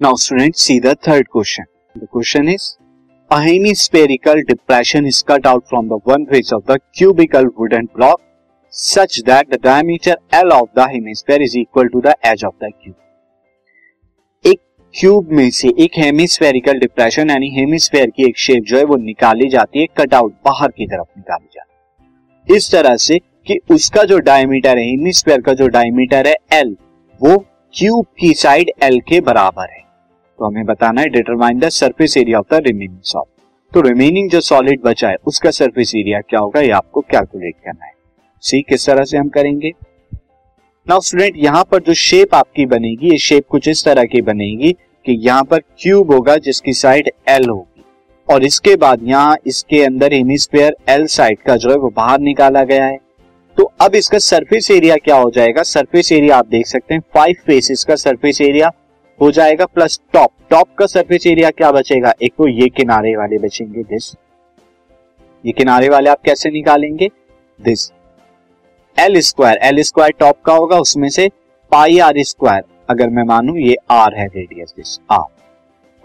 Now students see the third question. The question is a hemispherical depression is cut out from the one face of the cubical wooden block such that the diameter L of the hemisphere is equal to the edge of the cube. एक cube में से एक hemispherical depression यानी hemisphere की एक shape जो है वो निकाली जाती है कट आउट बाहर की तरफ़ निकाली जाती है इस तरह से कि उसका जो डायमीटर है हेमिस्फेयर का जो डायमीटर है एल वो क्यूब की साइड एल के बराबर है तो हमें बताना है determine the surface area of the remaining solid तो रिमेनिंग जो सॉलिड बचा है, उसका सरफेस एरिया क्या होगा, ये आपको कैलकुलेट करना है। सी किस तरह से हम करेंगे? नाउ स्टूडेंट यहाँ पर जो शेप आपकी बनेगी, ये शेप कुछ इस तरह की बनेगी कि यहाँ पर क्यूब होगा जिसकी साइड एल होगी। और इसके बाद यहाँ इसके अंदर हेमिस्फेयर एल साइड का जो है, वो बाहर निकाला गया है। तो अब इसका सरफेस एरिया क्या हो जाएगा? सरफेस एरिया आप देख सकते हैं फाइव फेसेस का सरफेस एरिया हो जाएगा प्लस टॉप टॉप का सरफेस एरिया क्या बचेगा? एक तो ये किनारे वाले बचेंगे दिस ये किनारे वाले आप कैसे निकालेंगे? This L square L square top का होगा, उसमें से पाई आर स्क्वायर अगर मैं मानू, ये आर है रेडियस दिस आर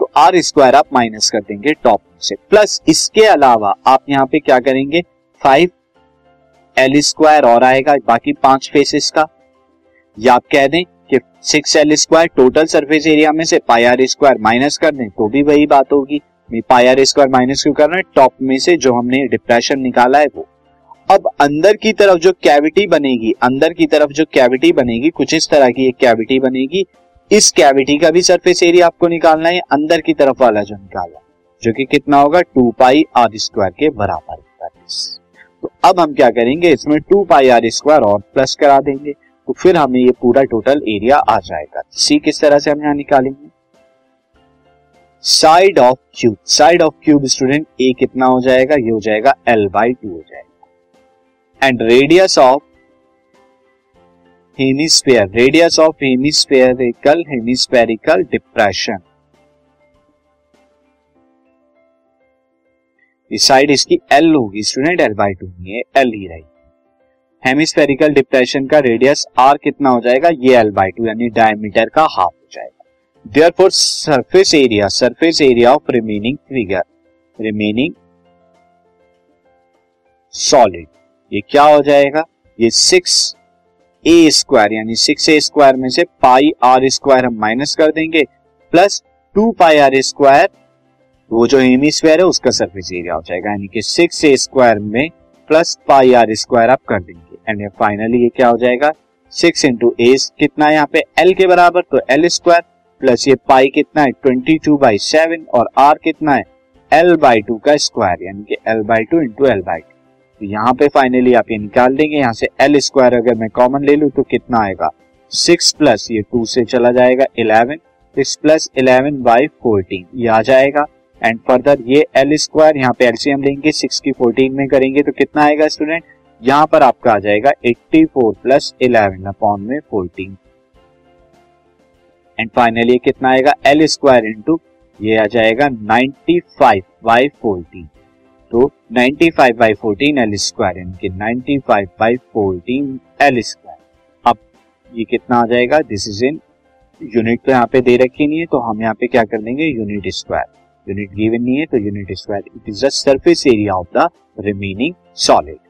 तो आर स्क्वायर आप माइनस कर देंगे टॉप से. प्लस इसके अलावा आप यहाँ पे क्या करेंगे? फाइव एल स्क्वायर और आएगा, बाकी पाँच फेसेस का. या आप कह दें कि six L square total surface area में से पाई आर स्क्वायर माइनस कर दें तो भी वही बात होगी। पाई स्क्वायर माइनस क्यों करना है? टॉप में से जो हमने डिप्रेशन निकाला है वो। अब अंदर की तरफ़ जो कैविटी बनेगी, अंदर की तरफ़ जो कैविटी बनेगी, कुछ इस तरह की एक कैविटी बनेगी। इस कैविटी का भी सरफेस एरिया आपको निकालना है, अंदर की तरफ़ वाला जो निकालना जो कि कितना होगा? टू पाई आर स्क्वायर के बराबर तो अब हम क्या करेंगे? इसमें टू पाई आर स्क्वायर और प्लस करा देंगे। तो फिर हमें ये पूरा टोटल एरिया आ जाएगा। सी किस तरह से हम यहाँ निकालेंगे? Side of cube side of cube student A कितना हो जाएगा? ये हो जाएगा एल बाई टू हो जाएगा। And radius of hemisphere radius of hemispherical hemispherical depression side इसकी एल होगी। स्टूडेंट एल बाई टू है एल ही रहेगी। हेमिस्फेरिकल डिप्रेशन का रेडियस आर कितना हो जाएगा? ये एल बाई टू यानी डायमीटर का हाफ़ हो जाएगा। Therefore surface area surface area of remaining figure remaining solid ये क्या हो जाएगा? ये सिक्स ए स्क्वायर यानी सिक्स ए स्क्वायर में से पाई आर स्क्वायर हम माइनस कर देंगे plus two pi R square वो जो हेमिस्फेयर है, उसका सरफेस एरिया हो जाएगा। यानी कि सिक्स ए स्क्वायर में प्लस पाई आर स्क्वायर आप कर देंगे। एंड फाइनली ये क्या हो जाएगा? सिक्स इंटू ए कितना यहाँ पे? एल के बराबर तो एल स्क्वायर प्लस ये पाई कितना है? ट्वेंटी टू बाई सेवन और आर कितना है? एल बाई टू का स्क्वायर यानी कि L by two into L by two तो यहाँ पे फाइनली आप ये निकाल देंगे, यहाँ से एल स्क्वायर अगर मैं कॉमन ले लू तो कितना आएगा? सिक्स प्लस ये टू से चला जाएगा eleven six plus eleven by fourteen ये आ जाएगा. एंड फर्दर ये एल स्क्वायर यहाँ पे एलसीएम लेंगे सिक्स की फोर्टीन में करेंगे तो कितना आएगा स्टूडेंट यहाँ पर आपका आ जाएगा 84 फोर प्लस इलेवन अपॉन में 14 एंड फाइनली कितना आएगा? एल स्क्वायर इंटू ये आ जाएगा 95 फाइव बाई फोर्टीन तो 95 five by fourteen L square इनके 95 five by fourteen L square अब ये कितना आ जाएगा? दिस इज़ इन यूनिट तो यहाँ पे दे रखी नहीं है तो हम यहाँ पे क्या कर देंगे? यूनिट स्क्वायर यूनिट गिवन नहीं है तो unit square it is the surface area of the remaining solid